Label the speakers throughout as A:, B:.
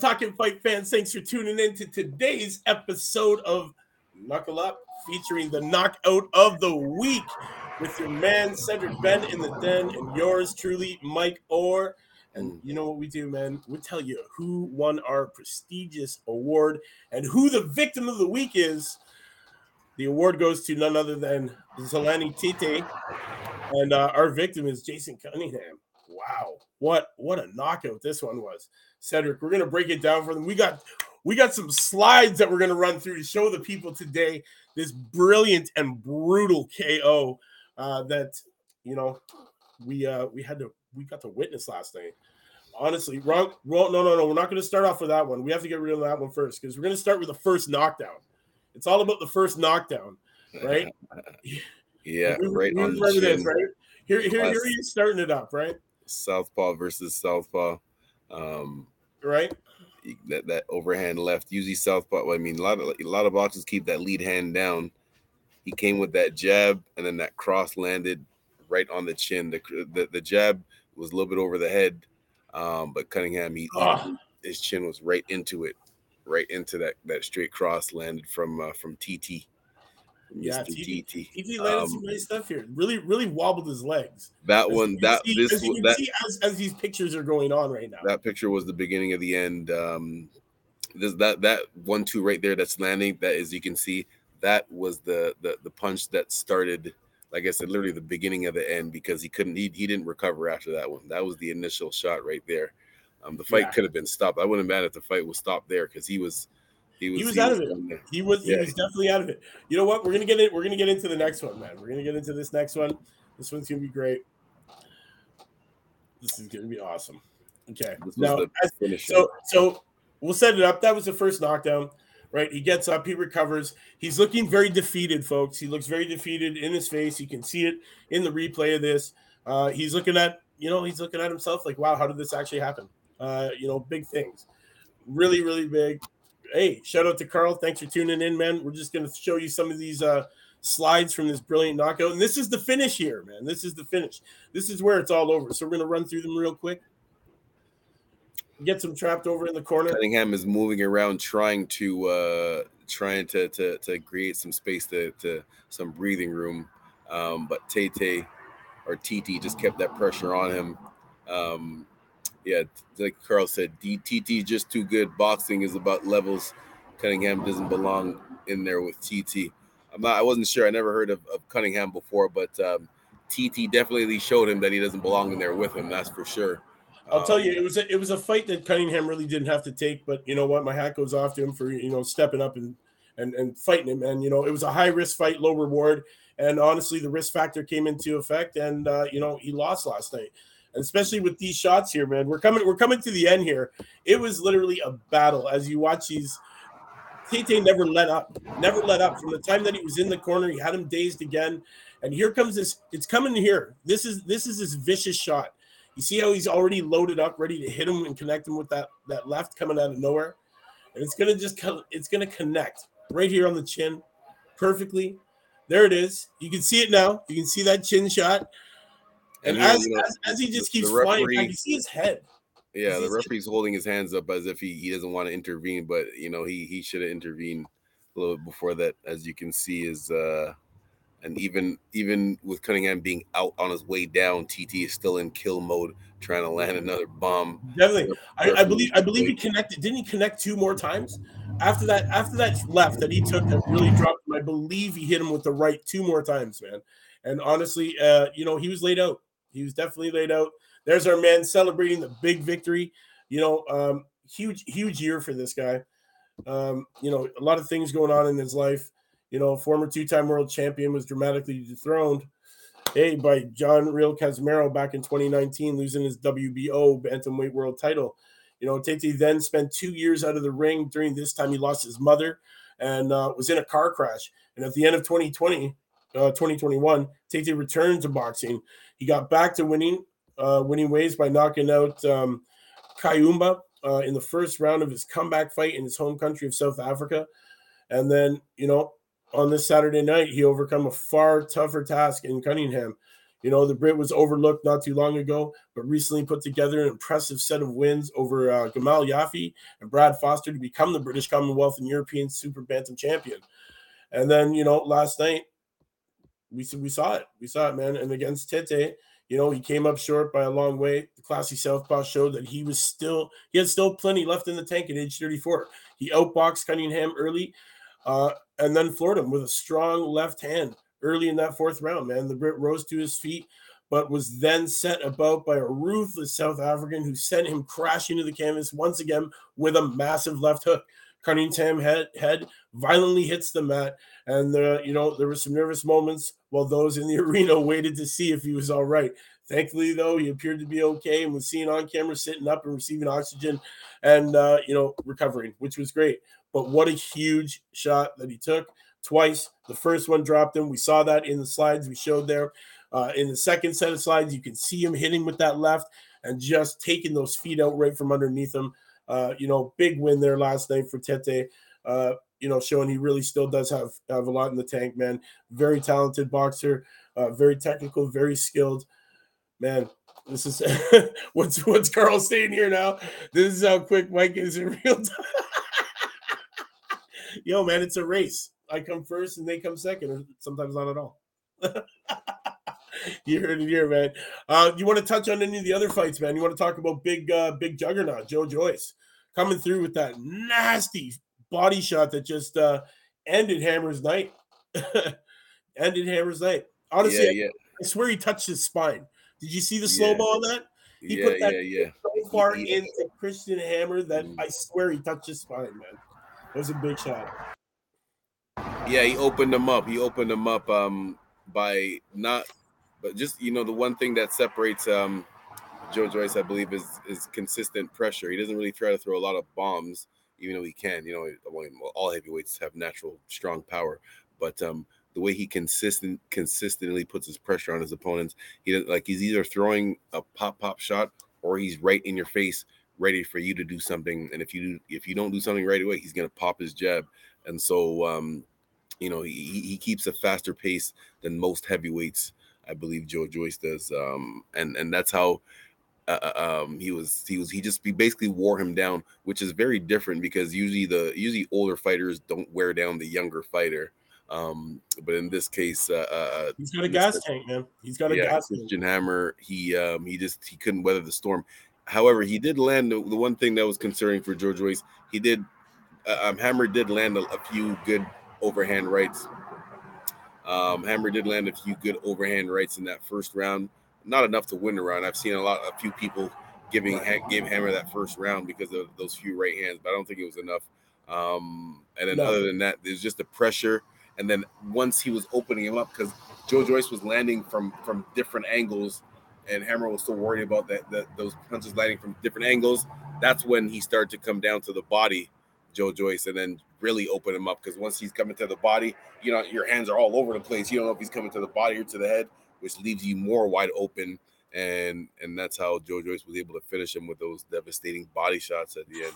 A: talking fight fans? Thanks for tuning in to today's episode of Knuckle Up, featuring the knockout of the week with your man Cedric Ben in the den and yours truly, Mike Orr. And you know what we do, man? We tell you who won our prestigious award and who the victim of the week is. The award goes to none other than Zolani Tete, and uh, our victim is Jason Cunningham. Wow, what what a knockout this one was, Cedric. We're gonna break it down for them. We got we got some slides that we're gonna run through to show the people today this brilliant and brutal KO uh, that you know we uh, we had to we got to witness last night. Honestly, wrong, wrong. No, no, no. We're not going to start off with that one. We have to get rid of that one first because we're going to start with the first knockdown. It's all about the first knockdown, right?
B: yeah,
A: we,
B: right
A: we
B: on the
A: remember this, right? Here, here, here you're starting it up, right?
B: Southpaw versus Southpaw. Um,
A: Right?
B: that that overhand left. Usually Southpaw. I mean, a lot of a lot of boxers keep that lead hand down. He came with that jab, and then that cross landed right on the chin. The the, the jab was a little bit over the head, um, but Cunningham he
A: Ah.
B: his chin was right into it, right into that that straight cross landed from uh, from TT.
A: Yeah. TT. He landed some
B: Um,
A: nice stuff here. Really, really wobbled his legs.
B: That
A: As
B: one, that
A: see-
B: this
A: as
B: that
A: see as, as these pictures are going on right now.
B: that picture was the beginning of the end. Um, this that that one two right there that's landing. That as you can see, that was the the the punch that started. Like I said, literally the beginning of the end because he couldn't he, he didn't recover after that one. That was the initial shot right there. Um, the fight
A: Yeah.
B: could have been stopped. I wouldn't have mad if the fight was stopped there because he was he was
A: He was out of it.
B: there.
A: He was he was definitely out of it. You know what? We're gonna get it. We're gonna get into the next one, man. We're gonna get into this next one. This one's gonna be great. This is gonna be awesome. Okay. Now, as- so so we'll set it up. That was the first knockdown, right? He gets up, he recovers. He's looking very defeated, folks. He looks very defeated in his face. You can see it in the replay of this. Uh, he's looking at, you know, he's looking at himself like, wow, how did this actually happen? Uh, you know, big things. Really, really big. Hey, shout out to Carl. Thanks for tuning in, man. We're just gonna show you some of these uh slides from this brilliant knockout. And this is the finish here, man. This is the finish. This is where it's all over. So we're gonna run through them real quick. Get some trapped over in the corner.
B: Cunningham is moving around trying to uh trying to to to create some space to to some breathing room. Um, but Tate or TT just kept that pressure on him. Um, yeah, like Carl said, D- TT just too good. Boxing is about levels. Cunningham doesn't belong in there with TT. I'm not. I wasn't sure. I never heard of, of Cunningham before, but um, TT definitely showed him that he doesn't belong in there with him. That's for sure.
A: I'll tell
B: Um,
A: you, it was a, it was a fight that Cunningham really didn't have to take, but you know what? My hat goes off to him for you know stepping up and and and fighting him. And you know, it was a high risk fight, low reward. And honestly, the risk factor came into effect, and uh, you know he lost last night. Especially with these shots here, man, we're coming we're coming to the end here. It was literally a battle as you watch these. Tate never let up, never let up. From the time that he was in the corner, he had him dazed again. And here comes this. It's coming here. This is this is this vicious shot. You see how he's already loaded up, ready to hit him and connect him with that that left coming out of nowhere, and it's gonna just it's gonna connect right here on the chin, perfectly. There it is. You can see it now. You can see that chin shot, and,
B: know-
A: as,
B: you know,
A: as as he just keeps flying,
B: referee-
A: back, you see his head.
B: Yeah, the referee's holding his hands up as if he, he doesn't want to intervene, but you know he he should have intervened a little bit before that. As you can see, is uh, and even even with Cunningham being out on his way down, TT is still in kill mode, trying to land another bomb.
A: Definitely. I, I believe I believe he connected. Didn't he connect two more times? After that, after that left that he took that really dropped him, I believe he hit him with the right two more times, man. And honestly, uh, you know, he was laid out. He was definitely laid out. There's our man celebrating the big victory. You know, um, huge, huge year for this guy. Um, you know, a lot of things going on in his life. You know, former two-time world champion was dramatically dethroned. Hey, by John Riel Casimero back in 2019, losing his WBO bantamweight world title. You know, Tate then spent two years out of the ring. During this time, he lost his mother and uh, was in a car crash. And at the end of 2020, uh, 2021, Tate returned to boxing. He got back to winning, uh, winning ways by knocking out um, Kayumba uh, in the first round of his comeback fight in his home country of South Africa. And then, you know, on this Saturday night, he overcome a far tougher task in Cunningham. You know, the Brit was overlooked not too long ago, but recently put together an impressive set of wins over uh, Gamal Yafai and Brad Foster to become the British Commonwealth and European Super Bantam champion. And then, you know, last night we we saw it. We saw it, man. And against Tete, you know, he came up short by a long way. The classy Southpaw showed that he was still he had still plenty left in the tank at age 34. He outboxed Cunningham early, uh, and then floored him with a strong left hand early in that fourth round. Man, the Brit rose to his feet, but was then set about by a ruthless South African who sent him crashing to the canvas once again with a massive left hook. Cunningham head, head violently hits the mat, and uh, you know there were some nervous moments while those in the arena waited to see if he was all right. Thankfully, though, he appeared to be okay and was seen on camera sitting up and receiving oxygen, and uh, you know recovering, which was great. But what a huge shot that he took twice. The first one dropped him. We saw that in the slides we showed there. Uh, in the second set of slides, you can see him hitting with that left and just taking those feet out right from underneath him. Uh, you know, big win there last night for Tete. Uh, you know, showing he really still does have have a lot in the tank, man. Very talented boxer, uh, very technical, very skilled. Man, this is what's what's Carl saying here now. This is how quick Mike is in real time. Yo, man, it's a race. I come first and they come second, or sometimes not at all. you heard it here, man. Uh, you want to touch on any of the other fights, man? You want to talk about big, uh, big juggernaut Joe Joyce coming through with that nasty body shot that just uh, ended Hammer's night. ended Hammer's night. Honestly, yeah, yeah. I, I, swear he touched his spine. Did you see the slow mo on that?
B: He yeah, put that yeah, yeah.
A: so far he, into Christian Hammer that mm. I swear he touched his spine, man. It was a big shot.
B: Yeah, he opened them up. He opened them up um, by not, but just you know the one thing that separates um, Joe Joyce, I believe, is is consistent pressure. He doesn't really try to throw a lot of bombs, even though he can. You know, all heavyweights have natural strong power, but um, the way he consistent consistently puts his pressure on his opponents, he doesn't like he's either throwing a pop pop shot or he's right in your face, ready for you to do something. And if you if you don't do something right away, he's gonna pop his jab. And so um, you know, he, he keeps a faster pace than most heavyweights. I believe Joe Joyce does, um, and and that's how uh, um, he was. He was. He just he basically wore him down, which is very different because usually the usually older fighters don't wear down the younger fighter. Um, but in this case, uh, uh
A: he's got a gas tank, man. He's got a yeah, gas
B: Christian tank. Hammer. He um, he just he couldn't weather the storm. However, he did land the, the one thing that was concerning for George Joyce. He did uh, um, Hammer did land a, a few good overhand rights. Um, Hammer did land a few good overhand rights in that first round. Not enough to win the round. I've seen a lot, a few people giving give Hammer that first round because of those few right hands, but I don't think it was enough. Um, and then no. other than that, there's just the pressure. And then once he was opening him up, because Joe Joyce was landing from from different angles, and Hammer was still worried about that, that those punches landing from different angles. That's when he started to come down to the body Joe Joyce and then really open him up because once he's coming to the body, you know, your hands are all over the place. You don't know if he's coming to the body or to the head, which leaves you more wide open. And and that's how Joe Joyce was able to finish him with those devastating body shots at the end.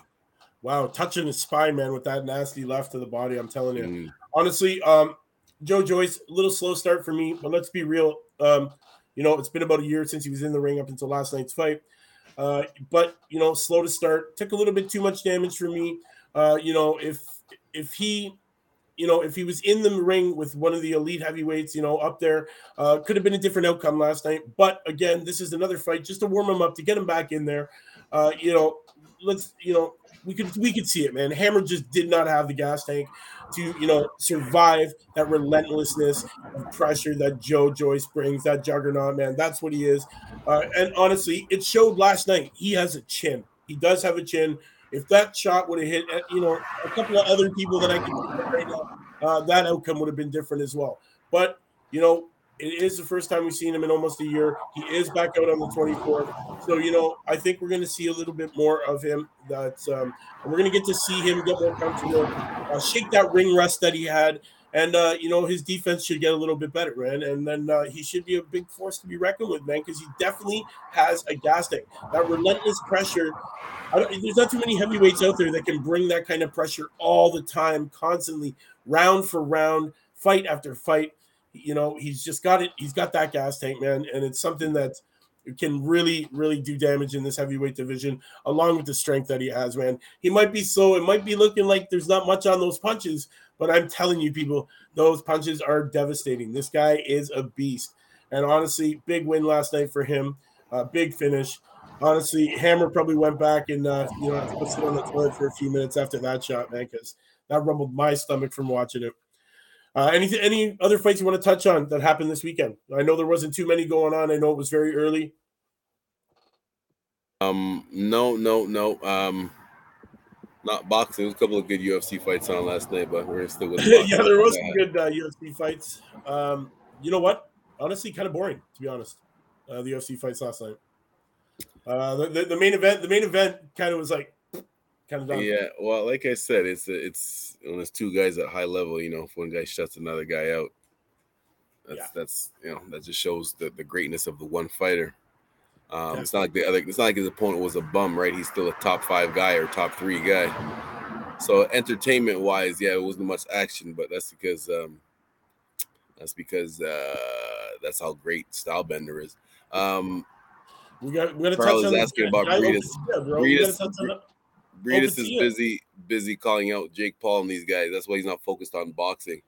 A: Wow, touching his spine, man, with that nasty left to the body. I'm telling you. Mm. Honestly, um, Joe Joyce, a little slow start for me, but let's be real. Um, you know, it's been about a year since he was in the ring up until last night's fight. Uh, but you know, slow to start. Took a little bit too much damage for me. Uh, you know, if if he, you know, if he was in the ring with one of the elite heavyweights, you know, up there, uh, could have been a different outcome last night. But again, this is another fight just to warm him up to get him back in there. Uh, you know, let's, you know, we could we could see it, man. Hammer just did not have the gas tank to you know survive that relentlessness of pressure that Joe Joyce brings. That juggernaut, man. That's what he is. Uh, and honestly, it showed last night. He has a chin. He does have a chin. If that shot would have hit, you know, a couple of other people that I can right now, uh, that outcome would have been different as well. But you know, it is the first time we've seen him in almost a year. He is back out on the 24th. So, you know, I think we're going to see a little bit more of him. That um, we're going to get to see him get more comfortable, uh, shake that ring rust that he had. And, uh, you know, his defense should get a little bit better, man. And then uh, he should be a big force to be reckoned with, man, because he definitely has a gas tank. That relentless pressure there's not too many heavyweights out there that can bring that kind of pressure all the time, constantly, round for round, fight after fight. you know, he's just got it. He's got that gas tank, man, and it's something that can really, really do damage in this heavyweight division, along with the strength that he has, man. He might be slow. It might be looking like there's not much on those punches, but I'm telling you, people, those punches are devastating. This guy is a beast. And honestly, big win last night for him. Uh, big finish. Honestly, Hammer probably went back and uh, you know put sit on the toilet for a few minutes after that shot, man, because that rumbled my stomach from watching it. Uh, any any other fights you want to touch on that happened this weekend? I know there wasn't too many going on. I know it was very early.
B: Um, no, no, no. Um, not boxing. There was a couple of good UFC fights on last night, but we're still with.
A: yeah, there was some good uh, UFC fights. Um, you know what? Honestly, kind of boring to be honest. Uh, the UFC fights last night. Uh, the, the, the main event, the main event, kind of was like kind of done.
B: Yeah, well, like I said, it's it's when there's two guys at high level. You know, if one guy shuts another guy out, that's yeah. that's you know that just shows the the greatness of the one fighter. Um, it's not like the other. It's not like his opponent was a bum, right? He's still a top five guy or top three guy. So entertainment wise, yeah, it wasn't much action, but that's because um, that's because uh, that's how great Stylebender is. Um,
A: we got. We got to touch on
B: asking about Briedis. Briedis, Briedis is busy, busy calling out Jake Paul and these guys. That's why he's not focused on boxing.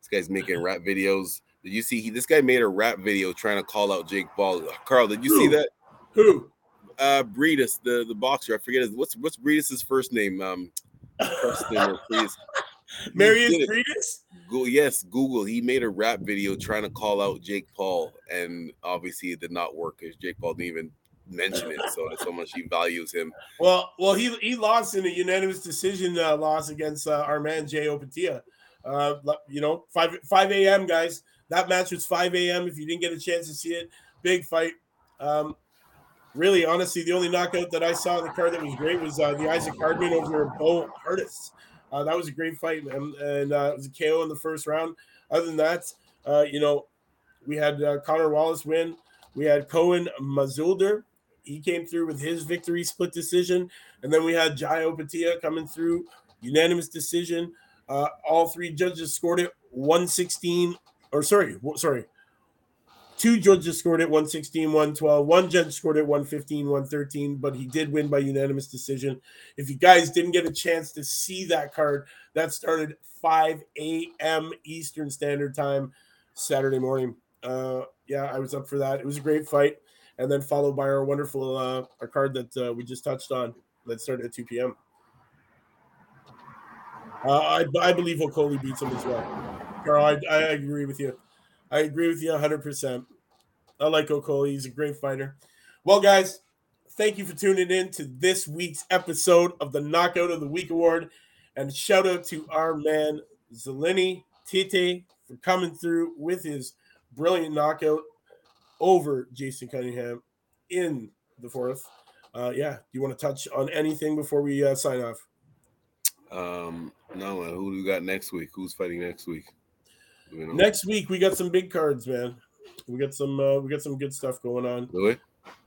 B: This guy's making rap videos. Did you see? He, this guy made a rap video trying to call out Jake Paul. Carl, did you see that?
A: Who?
B: Uh, Briedis, the the boxer. I forget his what's what's Briedis's first name. Um,
A: Preston or Briedis. Mairis Briedis.
B: Google, yes, Google. He made a rap video trying to call out Jake Paul, and obviously it did not work because Jake Paul didn't even mention it. So that's how much he values him.
A: Well, well, he he lost in a unanimous decision uh, loss against uh, our man Jai Opetaia. Uh, you know, five five a.m. guys. That match was five a.m. If you didn't get a chance to see it, big fight. Um, really, honestly, the only knockout that I saw in the card that was great was uh, the Isaac Hardman over Bo Hardis. Uh, that was a great fight, man. And uh, it was a KO in the first round. Other than that, uh, you know, we had uh, Connor Wallace win. We had Cohen Mazulder. He came through with his victory split decision. And then we had Jai Opetaia coming through, unanimous decision. Uh, all three judges scored it 116, or sorry, sorry, Two judges scored it 116, 112. One judge scored it 115, 113, but he did win by unanimous decision. If you guys didn't get a chance to see that card, that started 5 a.m. Eastern Standard Time Saturday morning. Uh, yeah, I was up for that. It was a great fight. And then followed by our wonderful uh, our card that uh, we just touched on that started at 2 p.m. Uh, I, I believe Okolie beats him as well. Carl, I, I agree with you. I agree with you 100%. I like Okolie. He's a great fighter. Well, guys, thank you for tuning in to this week's episode of the Knockout of the Week Award. And shout out to our man, Zolani Tete, for coming through with his brilliant knockout over Jason Cunningham in the fourth. Uh, yeah, do you want to touch on anything before we uh, sign off?
B: Um, no. Who do we got next week? Who's fighting next week?
A: Next week we got some big cards, man. We got some uh, we got some good stuff going on.
B: Really?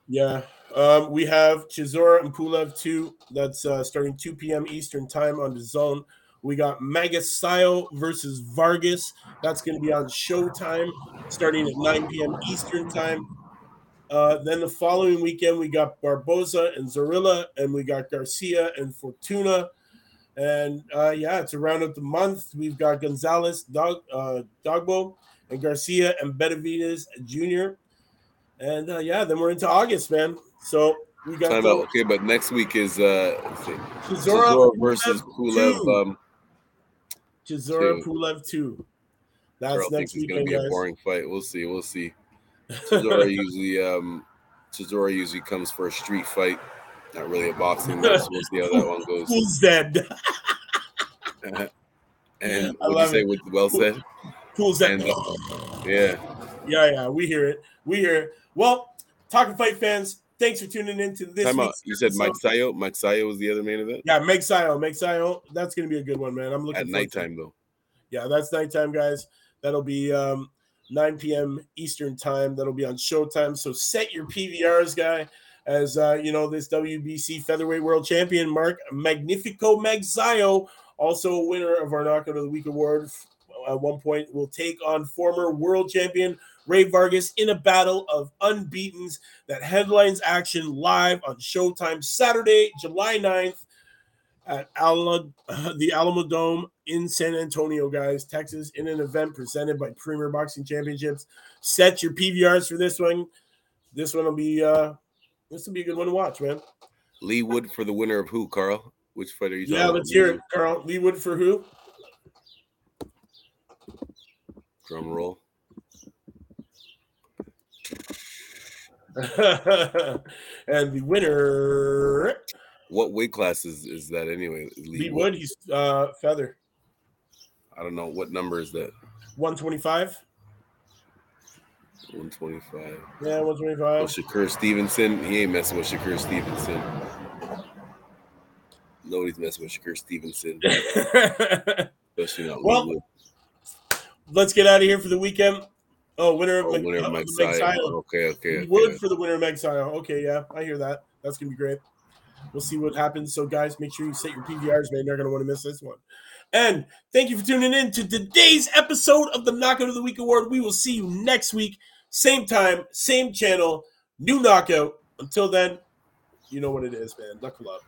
A: Yeah. Um, we have Chisora and Pulev 2. That's uh, starting 2 p.m. Eastern time on the zone. We got Magsayo versus Vargas. That's going to be on Showtime starting at 9 p.m. Eastern time. Uh, then the following weekend, we got Barboza and Zorrilla, and we got Garcia and Fortuna. And uh, yeah, to round up the month, we've got Gonzalez, Dog, uh, Dogboe, and Garcia and Benavidez Jr. And uh, yeah, then we're into August, man. So we got
B: Time out. okay, but next week is uh Chisora, versus Pulev. Um,
A: Chisora Pulev two. That's Girl next week.
B: It's gonna be guys. a boring fight. We'll see. We'll see. Chisora usually um Chisora usually comes for a street fight. Not really a boxing match. We'll see how that one goes.
A: Who's dead?
B: and what do you say it. well said?
A: Who's that?
B: And, uh, yeah.
A: Yeah, yeah. We hear it. We hear it. Well, talking fight fans, thanks for tuning in to this.
B: You said Mike Sayo. Mike Sayo was the other main event.
A: Yeah, Meg Sayo. Meg Sayo. That's gonna be a good one, man. I'm looking
B: at nighttime though.
A: Yeah, that's nighttime, guys. That'll be um 9 p.m. Eastern time. That'll be on Showtime. So set your PVRs, guy as uh, you know, this WBC featherweight world champion, Mark Magnifico Magsayo, also a winner of our Knockout of the Week award at one point will take on former world champion Rey Vargas in a battle of unbeatens that headlines action live on Showtime Saturday, July 9th at Alamo, the Alamodome in San Antonio, guys, Texas, in an event presented by Premier Boxing Championships. Set your PVRs for this one. This one will be uh this will be a good one to watch, man.
B: Leigh Wood for the winner of who, Carl? Which fight are you?
A: Yeah, let's hear it, Carl. Leigh Wood for who?
B: Drum roll.
A: and the winner,
B: What weight class is, is that anyway?
A: Leigh Wood. He's uh, feather
B: I don't know what number is that.
A: one twenty five.
B: 125.
A: Yeah, one twenty
B: Oh,
A: five.
B: Shakur Stevenson. He ain't messing with Shakur Stevenson. Nobody's messing with Shakur Stevenson, especially not Lee
A: Well,
B: Wood.
A: Let's get out of here for the weekend. Oh, winner of,
B: Oh, winner of Mike
A: Meg
B: Sile.
A: Sile.
B: Okay, okay.
A: Wood
B: okay.
A: for the winner of Meg Sile. Okay, yeah, I hear that. That's gonna be great. We'll see what happens. So, guys, make sure you set your PVRs, man. You're gonna want to miss this one. And thank you for tuning in to today's episode of the Knockout of the Week Award. We will see you next week, same time, same channel, new knockout. Until then, you know what it is, man. Knuckle up.